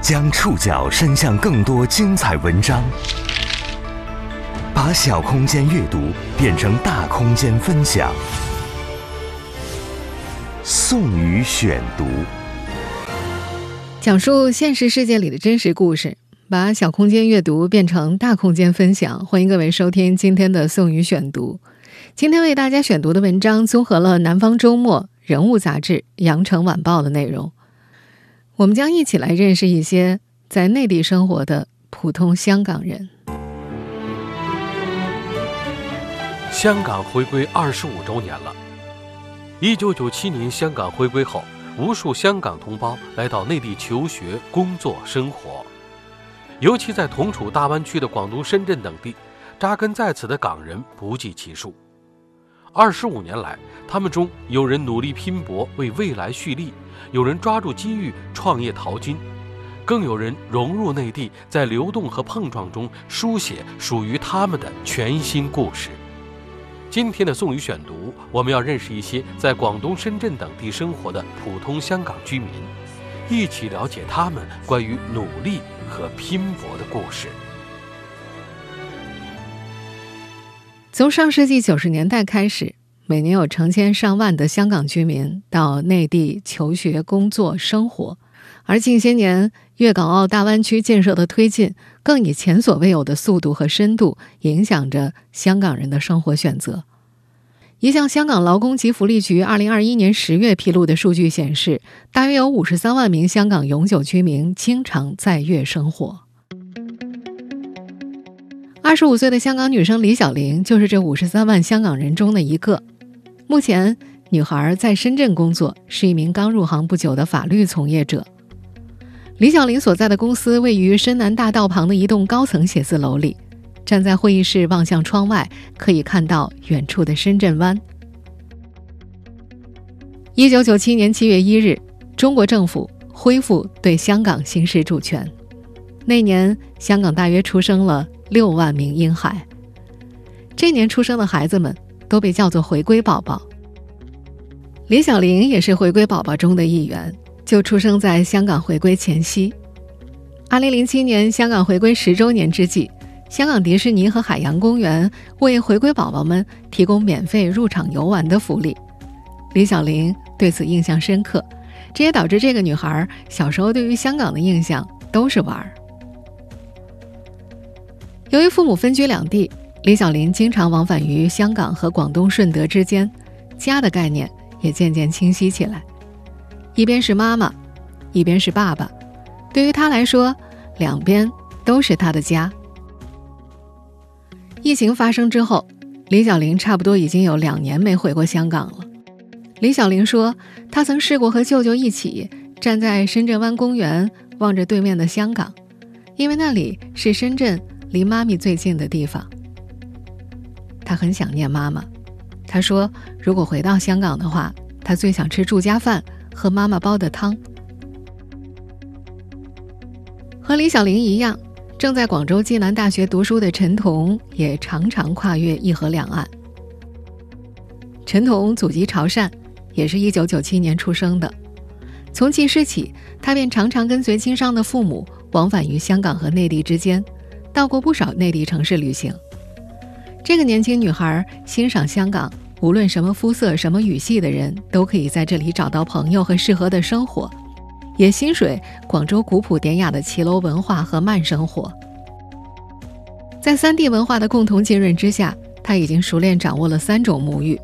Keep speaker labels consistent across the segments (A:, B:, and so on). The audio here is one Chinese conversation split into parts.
A: 将触角伸向更多精彩文章，把小空间阅读变成大空间分享。宋宇选读，
B: 讲述现实世界里的真实故事，把小空间阅读变成大空间分享。欢迎各位收听今天的宋宇选读。今天为大家选读的文章综合了《南方周末》《人物杂志》《羊城晚报》的内容。我们将一起来认识一些在内地生活的普通香港人。
C: 香港回归二十五周年了。一九九七年香港回归后，无数香港同胞来到内地求学、工作、生活，尤其在同处大湾区的广东深圳等地，扎根在此的港人不计其数。二十五年来，他们中有人努力拼搏，为未来蓄力。有人抓住机遇创业淘金，更有人融入内地，在流动和碰撞中书写属于他们的全新故事。今天的宋宇选读，我们要认识一些在广东深圳等地生活的普通香港居民，一起了解他们关于努力和拼搏的故事。
B: 从上世纪九十年代开始。每年有成千上万的香港居民到内地求学、工作、生活，而近些年粤港澳大湾区建设的推进，更以前所未有的速度和深度影响着香港人的生活选择。一项香港劳工及福利局二零二一年十月披露的数据显示，大约有五十三万名香港永久居民经常在粤生活。二十五岁的香港女生李小玲就是这五十三万香港人中的一个。目前，女孩在深圳工作，是一名刚入行不久的法律从业者。李小玲所在的公司位于深南大道旁的一栋高层写字楼里，站在会议室望向窗外，可以看到远处的深圳湾。一九九七年七月一日，中国政府恢复对香港行使主权。那年，香港大约出生了六万名婴孩。这年出生的孩子们。都被叫做“回归宝宝”。李小玲也是“回归宝宝”中的一员，就出生在香港回归前夕。二零零七年香港回归十周年之际，香港迪士尼和海洋公园为回归宝宝们提供免费入场游玩的福利。李小玲对此印象深刻，这也导致这个女孩小时候对于香港的印象都是玩儿。由于父母分居两地。李小林经常往返于香港和广东顺德之间，家的概念也渐渐清晰起来。一边是妈妈，一边是爸爸，对于他来说，两边都是他的家。疫情发生之后，李小林差不多已经有两年没回过香港了。李小林说，他曾试过和舅舅一起站在深圳湾公园，望着对面的香港，因为那里是深圳离妈咪最近的地方。他很想念妈妈，他说：“如果回到香港的话，他最想吃住家饭，喝妈妈煲的汤。”和李小玲一样，正在广州暨南大学读书的陈彤也常常跨越一河两岸。陈彤祖籍潮汕，也是一九九七年出生的。从记事起，他便常常跟随经商的父母往返于香港和内地之间，到过不少内地城市旅行。这个年轻女孩欣赏香港，无论什么肤色、什么语系的人都可以在这里找到朋友和适合的生活，也心水广州古朴典雅的骑楼文化和慢生活。在三地文化的共同浸润之下，她已经熟练掌握了三种母语，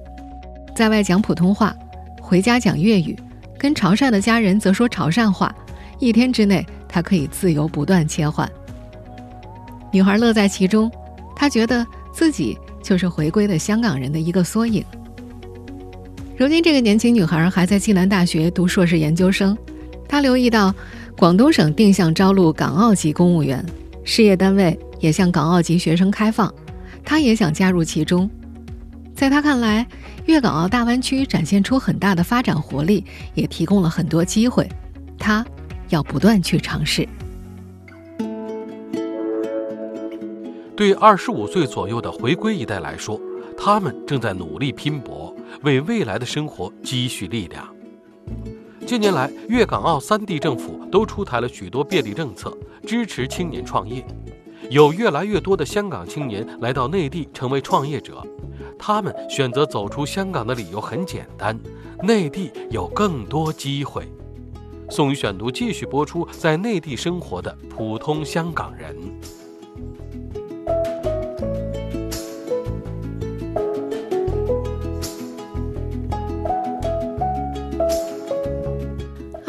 B: 在外讲普通话，回家讲粤语，跟潮汕的家人则说潮汕话。一天之内，她可以自由不断切换。女孩乐在其中，她觉得。自己就是回归的香港人的一个缩影。如今，这个年轻女孩还在暨南大学读硕士研究生。她留意到，广东省定向招录港澳籍公务员，事业单位也向港澳籍学生开放。她也想加入其中。在她看来，粤港澳大湾区展现出很大的发展活力，也提供了很多机会。她要不断去尝试。
C: 对二十五岁左右的回归一代来说，他们正在努力拼搏，为未来的生活积蓄力量。近年来，粤港澳三地政府都出台了许多便利政策，支持青年创业。有越来越多的香港青年来到内地成为创业者，他们选择走出香港的理由很简单：内地有更多机会。宋宇选读继续播出，在内地生活的普通香港人。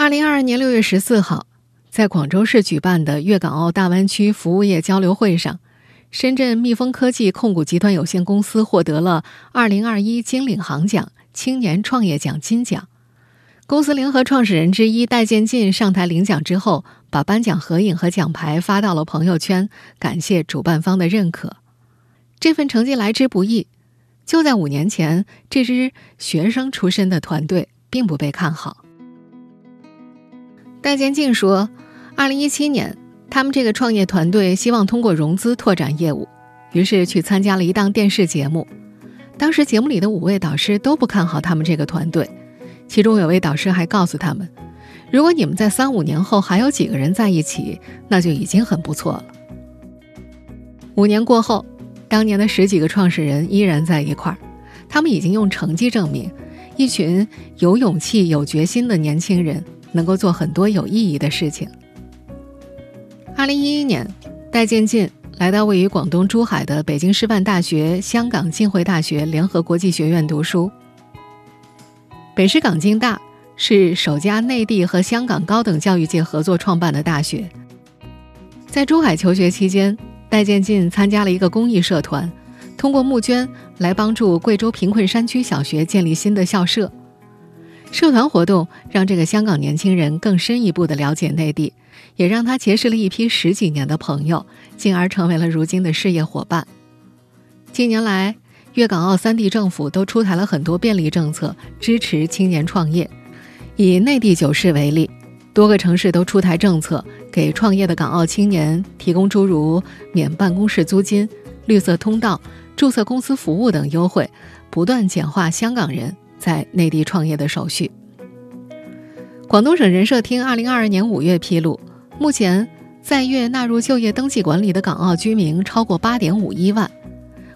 B: 二零二二年六月十四号，在广州市举办的粤港澳大湾区服务业交流会上，深圳蜜蜂科技控股集团有限公司获得了二零二一金领航奖青年创业奖金奖。公司联合创始人之一戴建进上台领奖之后，把颁奖合影和奖牌发到了朋友圈，感谢主办方的认可。这份成绩来之不易。就在五年前，这支学生出身的团队并不被看好。戴建进说：“二零一七年，他们这个创业团队希望通过融资拓展业务，于是去参加了一档电视节目。当时节目里的五位导师都不看好他们这个团队，其中有位导师还告诉他们：‘如果你们在三五年后还有几个人在一起，那就已经很不错了。’五年过后，当年的十几个创始人依然在一块儿，他们已经用成绩证明，一群有勇气、有决心的年轻人。”能够做很多有意义的事情。二零一一年，戴建进来到位于广东珠海的北京师范大学、香港浸会大学联合国际学院读书。北师港浸大是首家内地和香港高等教育界合作创办的大学。在珠海求学期间，戴建进参加了一个公益社团，通过募捐来帮助贵州贫困山区小学建立新的校舍。社团活动让这个香港年轻人更深一步的了解内地，也让他结识了一批十几年的朋友，进而成为了如今的事业伙伴。近年来，粤港澳三地政府都出台了很多便利政策，支持青年创业。以内地九市为例，多个城市都出台政策，给创业的港澳青年提供诸如免办公室租金、绿色通道、注册公司服务等优惠，不断简化香港人。在内地创业的手续。广东省人社厅二零二二年五月披露，目前在粤纳入就业登记管理的港澳居民超过八点五一万。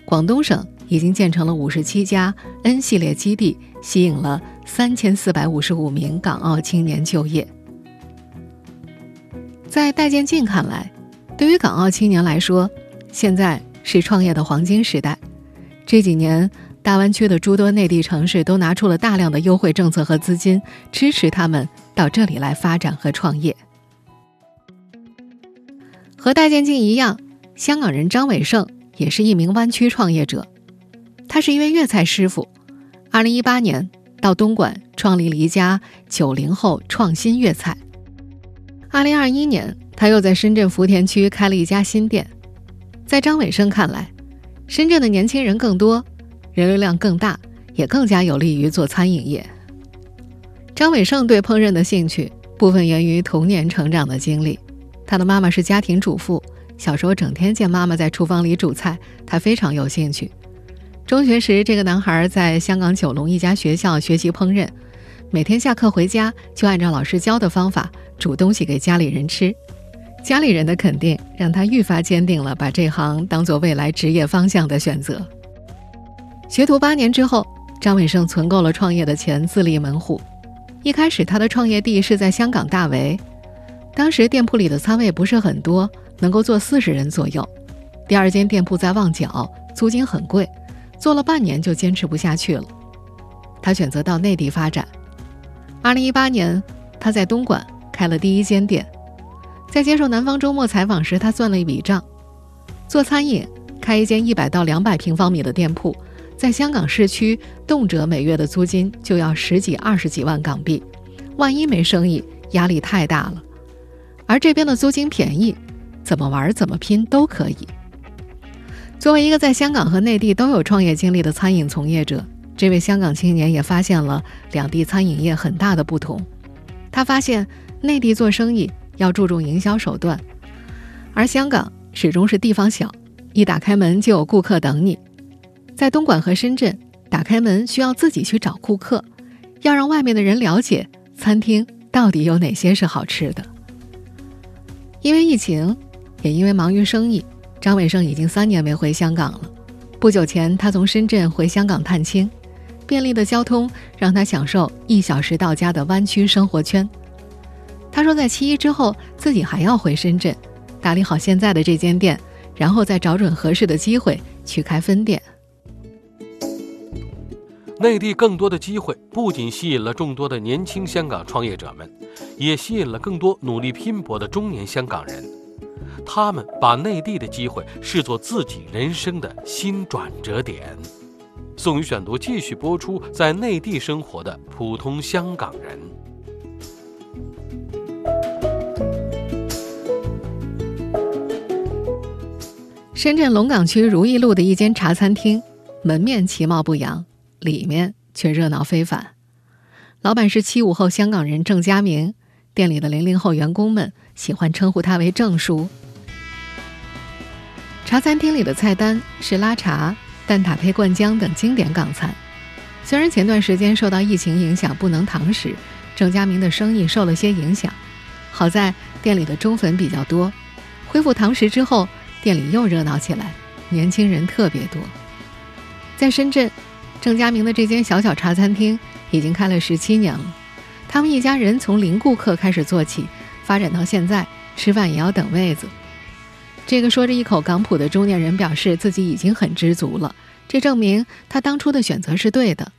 B: 广东省已经建成了五十七家 N 系列基地，吸引了三千四百五十五名港澳青年就业。在戴建进看来，对于港澳青年来说，现在是创业的黄金时代。这几年。大湾区的诸多内地城市都拿出了大量的优惠政策和资金，支持他们到这里来发展和创业。和戴建进一样，香港人张伟胜也是一名湾区创业者。他是一位粤菜师傅，二零一八年到东莞创立了一家九零后创新粤菜。二零二一年，他又在深圳福田区开了一家新店。在张伟胜看来，深圳的年轻人更多。人流量更大，也更加有利于做餐饮业。张伟胜对烹饪的兴趣部分源于童年成长的经历。他的妈妈是家庭主妇，小时候整天见妈妈在厨房里煮菜，他非常有兴趣。中学时，这个男孩在香港九龙一家学校学习烹饪，每天下课回家就按照老师教的方法煮东西给家里人吃。家里人的肯定让他愈发坚定了把这行当做未来职业方向的选择。学徒八年之后，张伟胜存够了创业的钱，自立门户。一开始，他的创业地是在香港大围，当时店铺里的餐位不是很多，能够坐四十人左右。第二间店铺在旺角，租金很贵，做了半年就坚持不下去了。他选择到内地发展。二零一八年，他在东莞开了第一间店。在接受南方周末采访时，他算了一笔账：做餐饮，开一间一百到两百平方米的店铺。在香港市区，动辄每月的租金就要十几、二十几万港币，万一没生意，压力太大了。而这边的租金便宜，怎么玩怎么拼都可以。作为一个在香港和内地都有创业经历的餐饮从业者，这位香港青年也发现了两地餐饮业很大的不同。他发现内地做生意要注重营销手段，而香港始终是地方小，一打开门就有顾客等你。在东莞和深圳，打开门需要自己去找顾客，要让外面的人了解餐厅到底有哪些是好吃的。因为疫情，也因为忙于生意，张伟胜已经三年没回香港了。不久前，他从深圳回香港探亲，便利的交通让他享受一小时到家的湾区生活圈。他说，在七一之后，自己还要回深圳，打理好现在的这间店，然后再找准合适的机会去开分店。
C: 内地更多的机会不仅吸引了众多的年轻香港创业者们，也吸引了更多努力拼搏的中年香港人。他们把内地的机会视作自己人生的新转折点。宋宇选读继续播出，在内地生活的普通香港人。
B: 深圳龙岗区如意路的一间茶餐厅，门面其貌不扬，里面却热闹非凡。老板是七五后香港人郑家明，店里的零零后员工们喜欢称呼他为郑叔。茶餐厅里的菜单是拉茶、蛋挞配灌浆等经典港餐。虽然前段时间受到疫情影响不能堂食，郑家明的生意受了些影响。好在店里的中粉比较多，恢复堂食之后，店里又热闹起来，年轻人特别多。在深圳，郑家明的这间小小茶餐厅已经开了十七年了。他们一家人从零顾客开始做起，发展到现在，吃饭也要等位子。这个说着一口港普的中年人表示自己已经很知足了，这证明他当初的选择是对的。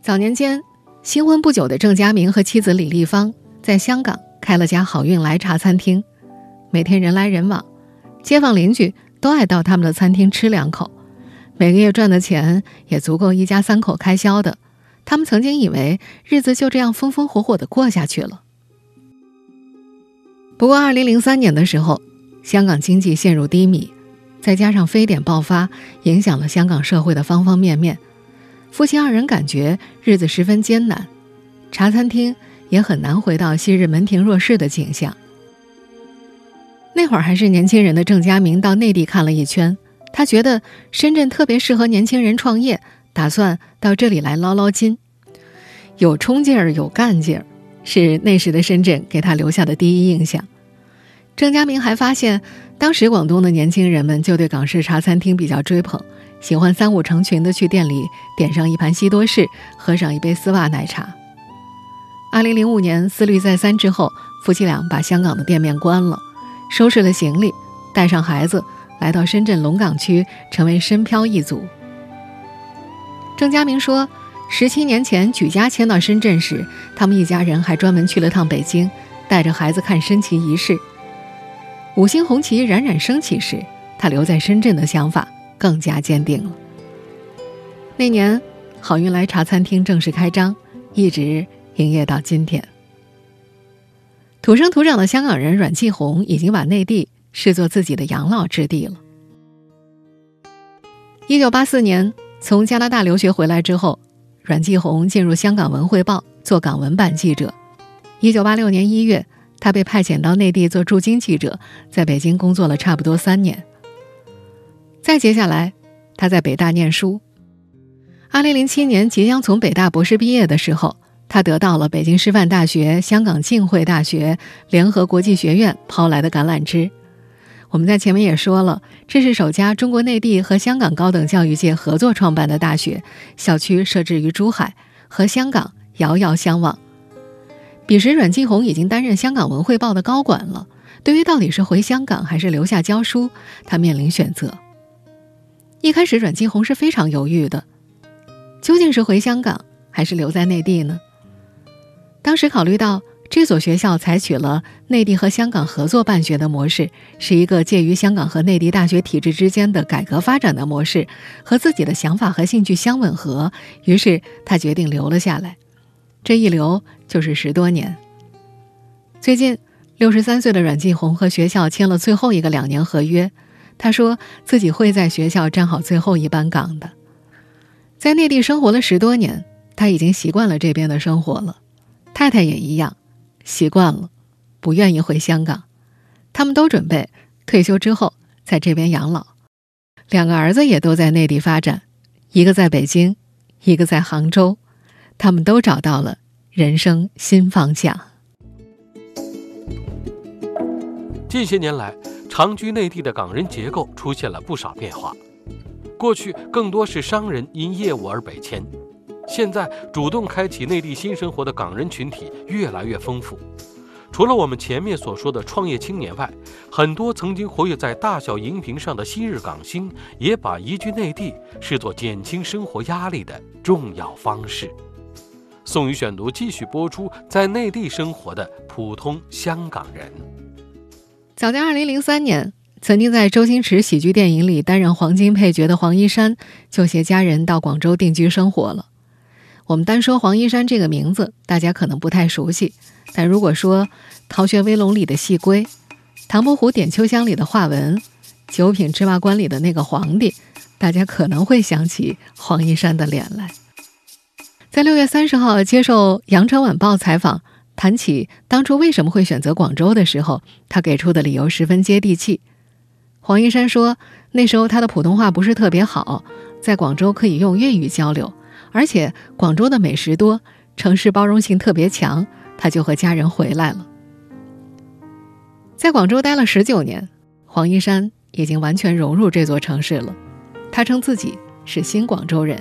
B: 早年间，新婚不久的郑家明和妻子李丽芳在香港开了家好运来茶餐厅，每天人来人往，街坊邻居都爱到他们的餐厅吃两口，每个月赚的钱也足够一家三口开销的。他们曾经以为日子就这样风风火火的过下去了。不过，二零零三年的时候，香港经济陷入低迷，再加上非典爆发，影响了香港社会的方方面面。夫妻二人感觉日子十分艰难，茶餐厅也很难回到昔日门庭若市的景象。那会儿还是年轻人的郑家明到内地看了一圈，他觉得深圳特别适合年轻人创业，打算到这里来捞捞金，有冲劲儿，有干劲儿。是那时的深圳给他留下的第一印象。郑家明还发现，当时广东的年轻人们就对港式茶餐厅比较追捧，喜欢三五成群的去店里点上一盘西多士，喝上一杯丝袜奶茶。二零零五年思虑再三之后，夫妻俩把香港的店面关了，收拾了行李，带上孩子，来到深圳龙岗区，成为深漂一族。郑家明说。十七年前举家迁到深圳时，他们一家人还专门去了趟北京，带着孩子看升旗仪式。五星红旗冉冉升起时，他留在深圳的想法更加坚定了。那年，好运来茶餐厅正式开张，一直营业到今天。土生土长的香港人阮继红已经把内地视作自己的养老之地了。一九八四年从加拿大留学回来之后。阮继红进入香港文汇报做港文版记者。一九八六年一月，他被派遣到内地做驻京记者，在北京工作了差不多三年。再接下来，他在北大念书。二零零七年即将从北大博士毕业的时候，他得到了北京师范大学、香港浸会大学、联合国际学院抛来的橄榄枝。我们在前面也说了，这是首家中国内地和香港高等教育界合作创办的大学，校区设置于珠海，和香港遥遥相望。彼时，阮继红已经担任香港文汇报的高管了。对于到底是回香港还是留下教书，他面临选择。一开始，阮继红是非常犹豫的，究竟是回香港还是留在内地呢？当时考虑到。这所学校采取了内地和香港合作办学的模式，是一个介于香港和内地大学体制之间的改革发展的模式，和自己的想法和兴趣相吻合。于是他决定留了下来，这一留就是十多年。最近，六十三岁的阮继红和学校签了最后一个两年合约，他说自己会在学校站好最后一班岗的。在内地生活了十多年，他已经习惯了这边的生活了，太太也一样。习惯了，不愿意回香港，他们都准备退休之后在这边养老。两个儿子也都在内地发展，一个在北京，一个在杭州。他们都找到了人生新方向。
C: 近些年来，长居内地的港人结构出现了不少变化。过去更多是商人因业务而北迁，现在主动开启内地新生活的港人群体越来越丰富。除了我们前面所说的创业青年外，很多曾经活跃在大小荧屏上的昔日港星，也把移居内地视作减轻生活压力的重要方式。宋宇选读继续播出，在内地生活的普通香港人。
B: 早在2003年，曾经在周星驰喜剧电影里担任黄金配角的黄一山，就携家人到广州定居生活了。我们单说黄一山这个名字，大家可能不太熟悉。但如果说《逃学威龙》里的细龟，《唐伯虎点秋香》里的华文，《九品芝麻官》里的那个皇帝，大家可能会想起黄一山的脸来。在六月三十号接受《羊城晚报》采访，谈起当初为什么会选择广州的时候，他给出的理由十分接地气。黄一山说，那时候他的普通话不是特别好，在广州可以用粤语交流，而且广州的美食多，城市包容性特别强。他就和家人回来了，在广州待了十九年，黄一山已经完全融入这座城市了。他称自己是新广州人。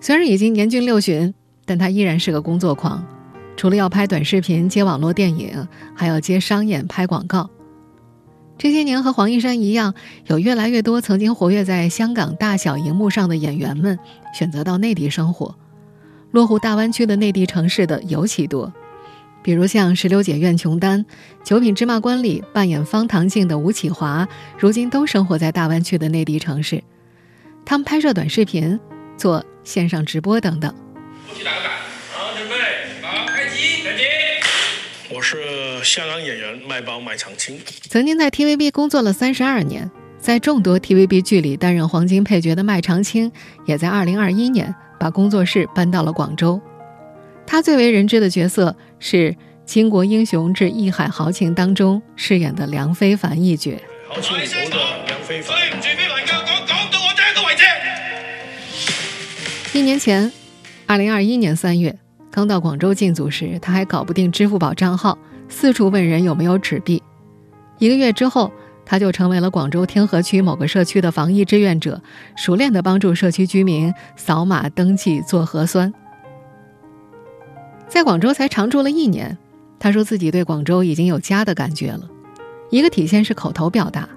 B: 虽然已经年近六旬，但他依然是个工作狂，除了要拍短视频、接网络电影，还要接商演、拍广告。这些年和黄一山一样，有越来越多曾经活跃在香港大小荧幕上的演员们选择到内地生活。落户大湾区的内地城市的尤其多，比如像《石榴姐苑琼丹》《九品芝麻官》里扮演方唐镜的吴启华，如今都生活在大湾区的内地城市。他们拍摄短视频、做线上直播等等。
D: 好，准备，好，开机，开机。我是香港演员麦包麦长青，
B: 曾经在 TVB 工作了三十二年，在众多 TVB 剧里担任黄金配角的麦长青，也在二零二一年。把工作室搬到了广州，他最为人知的角色是《倾国英雄之义海豪情》当中饰演的梁非凡一角。
D: 豪情的梁非凡。
B: 一年前，二零二一年三月，刚到广州进组时，他还搞不定支付宝账号，四处问人有没有纸币。一个月之后。他就成为了广州天河区某个社区的防疫志愿者，熟练地帮助社区居民扫码登记做核酸。在广州才常住了一年，他说自己对广州已经有家的感觉了。一个体现是口头表达，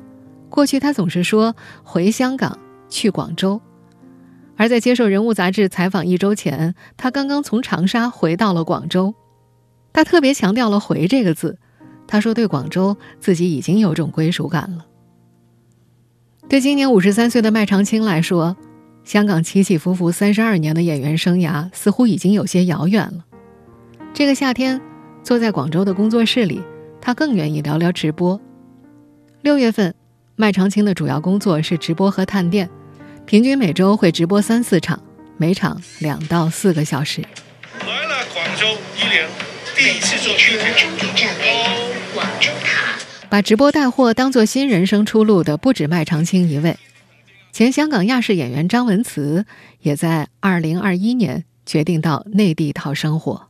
B: 过去他总是说回香港去广州，而在接受《人物》杂志采访一周前，他刚刚从长沙回到了广州，他特别强调了“回”这个字。他说：“对广州，自己已经有种归属感了。对今年五十三岁的麦长青来说，香港起起伏伏三十二年的演员生涯似乎已经有些遥远了。这个夏天，坐在广州的工作室里，他更愿意聊聊直播。六月份，麦长青的主要工作是直播和探店，平均每周会直播三四场，每场两到四个小时。
D: 来了，广州一年第一次坐地铁。”广州
B: 塔把直播带货当做新人生出路的不止麦长青一位，前香港亚视演员张文慈也在二零二一年决定到内地讨生活。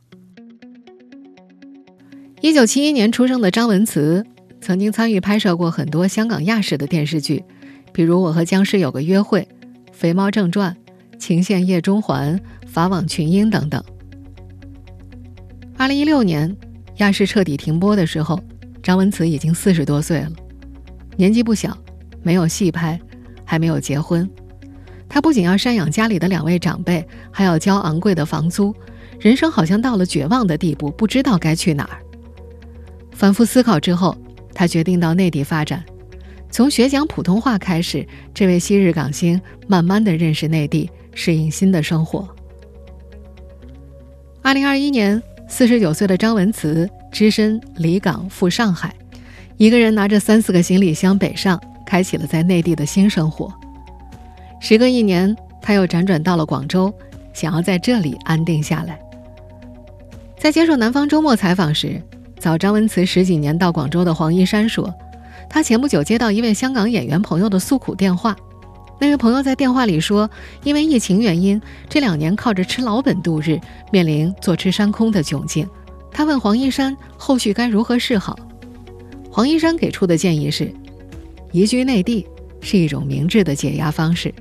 B: 一九七一年出生的张文慈，曾经参与拍摄过很多香港亚视的电视剧，比如《我和僵尸有个约会》《肥猫正传》《情陷夜中环》《法网群英》等等。二零一六年，亚视彻底停播的时候。张文慈已经四十多岁了，年纪不小，没有戏拍，还没有结婚。他不仅要赡养家里的两位长辈，还要交昂贵的房租，人生好像到了绝望的地步，不知道该去哪儿。反复思考之后，他决定到内地发展。从学讲普通话开始，这位昔日港星慢慢的认识内地，适应新的生活。二零二一年，四十九岁的张文慈。只身离港赴上海，一个人拿着三四个行李箱北上，开启了在内地的新生活。时隔一年，他又辗转到了广州，想要在这里安定下来。在接受《南方周末》采访时，早张文慈十几年到广州的黄一山说，他前不久接到一位香港演员朋友的诉苦电话，那位朋友在电话里说，因为疫情原因，这两年靠着吃老本度日，面临坐吃山空的窘境。他问黄一山后续该如何是好。黄一山给出的建议是，移居内地是一种明智的解压方式。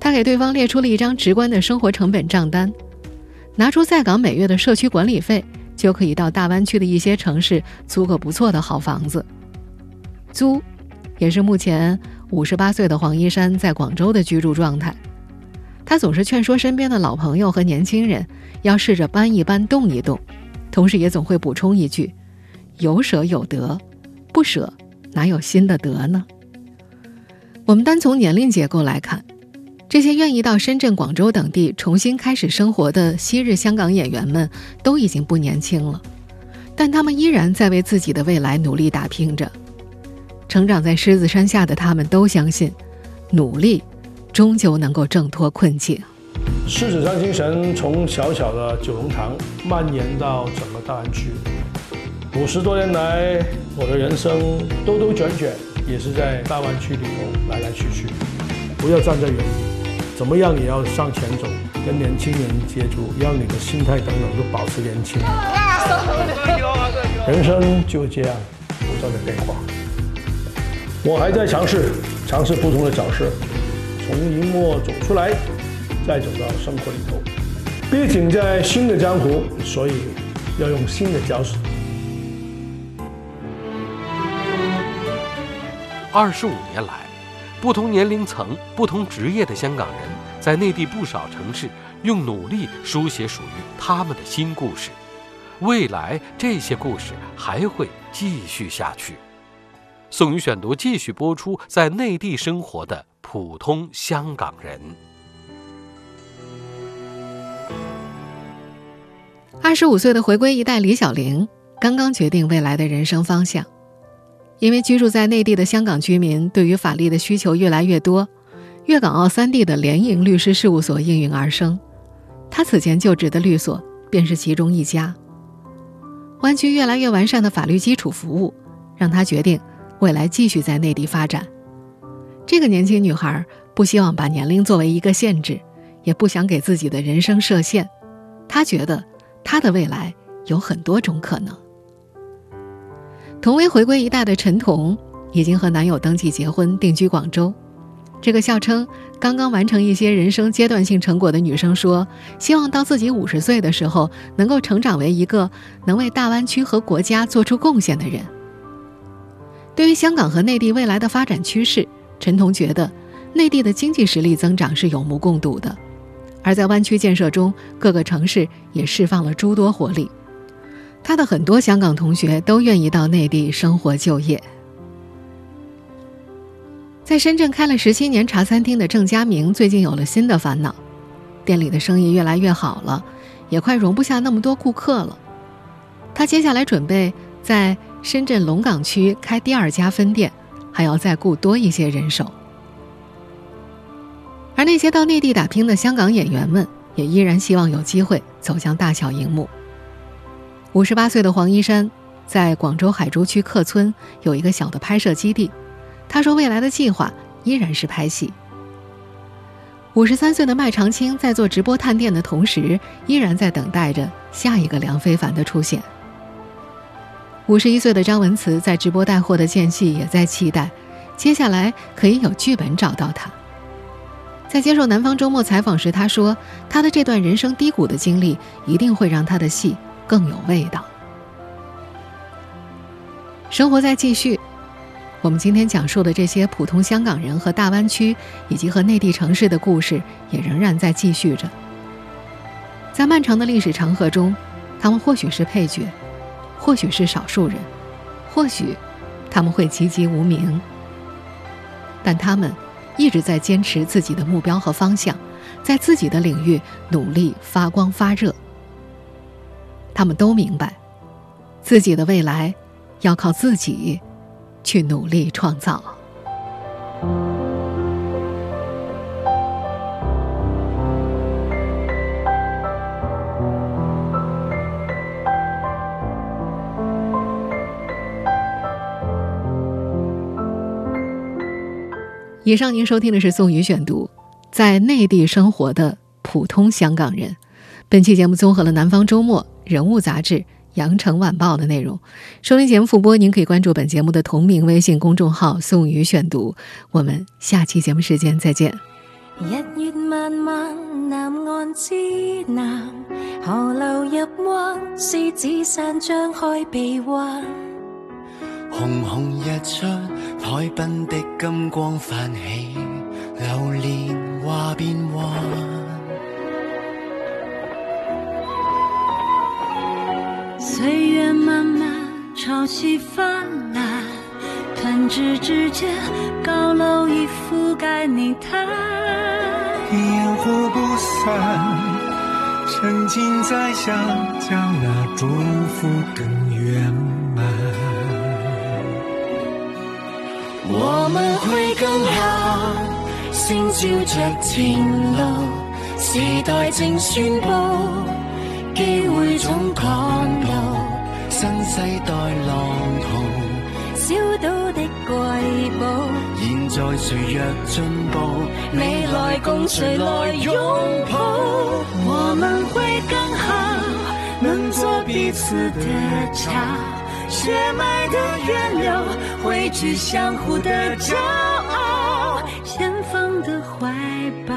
B: 他给对方列出了一张直观的生活成本账单，拿出在港每月的社区管理费，就可以到大湾区的一些城市租个不错的好房子。租，也是目前五十八岁的黄一山在广州的居住状态。他总是劝说身边的老朋友和年轻人要试着搬一搬、动一动，同时也总会补充一句：“有舍有得，不舍哪有新的得呢？”我们单从年龄结构来看。这些愿意到深圳、广州等地重新开始生活的昔日香港演员们都已经不年轻了，但他们依然在为自己的未来努力打拼着。成长在狮子山下的他们都相信，努力终究能够挣脱困境。
D: 狮子山精神从小小的九龙塘蔓延到整个大湾区。五十多年来，我的人生兜兜转转，也是在大湾区里头来来去去。不要站在原地。怎么样也要向前走，跟年轻人接触，让你的心态等等都保持年轻。人生就这样不断的变化，我还在尝试，尝试不同的角色，从荧幕走出来，再走到生活里头。毕竟在新的江湖，所以要用新的角色。
C: 二十五年来。不同年龄层、不同职业的香港人，在内地不少城市用努力书写属于他们的新故事。未来，这些故事还会继续下去。宋宇选读继续播出，在内地生活的普通香港人。
B: 二十五岁的回归一代李小玲，刚刚决定未来的人生方向。因为居住在内地的香港居民对于法律的需求越来越多，粤港澳三地的联营律师事务所应运而生。他此前就职的律所便是其中一家。湾区越来越完善的法律基础服务，让他决定未来继续在内地发展。这个年轻女孩不希望把年龄作为一个限制，也不想给自己的人生设限。她觉得她的未来有很多种可能。同为回归一代的陈彤，已经和男友登记结婚，定居广州。这个笑称刚刚完成一些人生阶段性成果的女生说：“希望到自己五十岁的时候，能够成长为一个能为大湾区和国家做出贡献的人。”对于香港和内地未来的发展趋势，陈彤觉得，内地的经济实力增长是有目共睹的，而在湾区建设中，各个城市也释放了诸多活力。他的很多香港同学都愿意到内地生活就业。在深圳开了十七年茶餐厅的郑佳明最近有了新的烦恼，店里的生意越来越好了，也快容不下那么多顾客了。他接下来准备在深圳龙岗区开第二家分店，还要再雇多一些人手。而那些到内地打拼的香港演员们，也依然希望有机会走向大小荧幕。五十八岁的黄一山，在广州海珠区客村有一个小的拍摄基地。他说，未来的计划依然是拍戏。五十三岁的麦长青在做直播探店的同时，依然在等待着下一个梁非凡的出现。五十一岁的张文慈在直播带货的间隙，也在期待接下来可以有剧本找到他。在接受《南方周末》采访时，他说，他的这段人生低谷的经历，一定会让他的戏。更有味道。生活在继续，我们今天讲述的这些普通香港人和大湾区以及和内地城市的故事，也仍然在继续着。在漫长的历史长河中，他们或许是配角，或许是少数人，或许他们会籍籍无名，但他们一直在坚持自己的目标和方向，在自己的领域努力发光发热。他们都明白，自己的未来要靠自己去努力创造。
E: 以上您收听的是宋宇选读，在内地生活的普通香港人。本期节目综合了《南方周末》《人物杂志》《羊城晚报》的内容。收听节目复播，您可以关注本节目的同名微信公众号“宋宇选读”。我们下期节目时间再见。日月漫漫，南岸之南，河流入湾，狮子山张开臂弯。红红日出，海滨的金光泛起，流连话变幻。岁月漫漫，潮起泛滥，弹指之间，高楼已覆盖泥潭。烟火不散，沉浸在想，将那祝福更圆我们会更好，星照着前路，时代正宣布，机会总赶到，新世代浪淘，小岛的瑰宝，现在谁若进步，未来共谁来拥抱？我们会更好，能做彼此的桥。血脉的源流，汇聚相互的骄傲。前方的怀抱，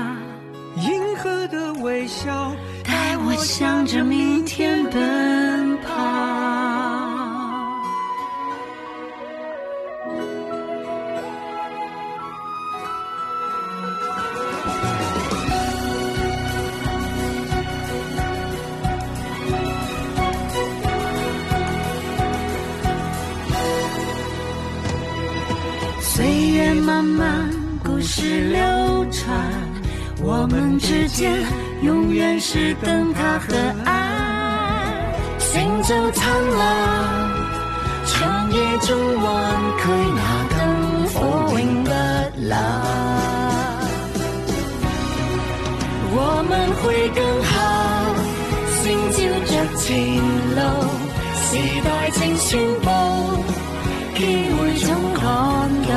E: 银河的微笑，带我向着明天奔跑。流传我们之间永远是灯塔和岸，星洲灿烂，长夜中弯曲那灯火永不蓝。我们会更好，星照着前路，时代正宣布，机会总看到，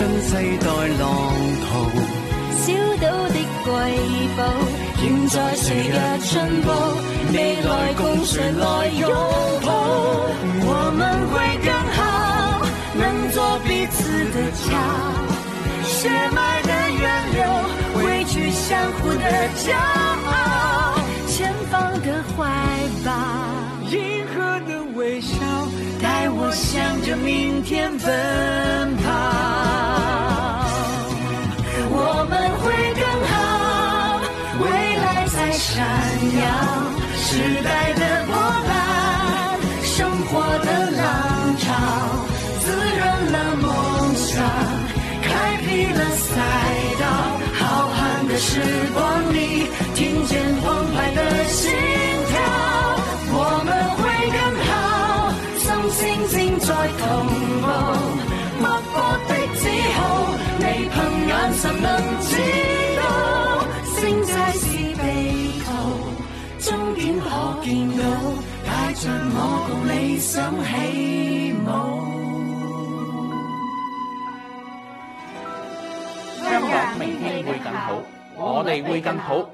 E: 新世代浪淘。小岛的瑰宝，现在谁的进步，未来共谁来拥抱？我们会更好，能做彼此的桥，血脉的源流，汇聚相互的骄傲。前方的怀抱，银河的微笑，带我向着明天奔跑。时代的波澜，生活的浪潮，滋润了梦想，开辟了赛道。浩瀚的时光里，听见澎湃的心跳。我们会更好，心星星在同步，脈搏的指號。眼神能知见到，帶着我共理想起舞。香港明天会更好，我哋会更好。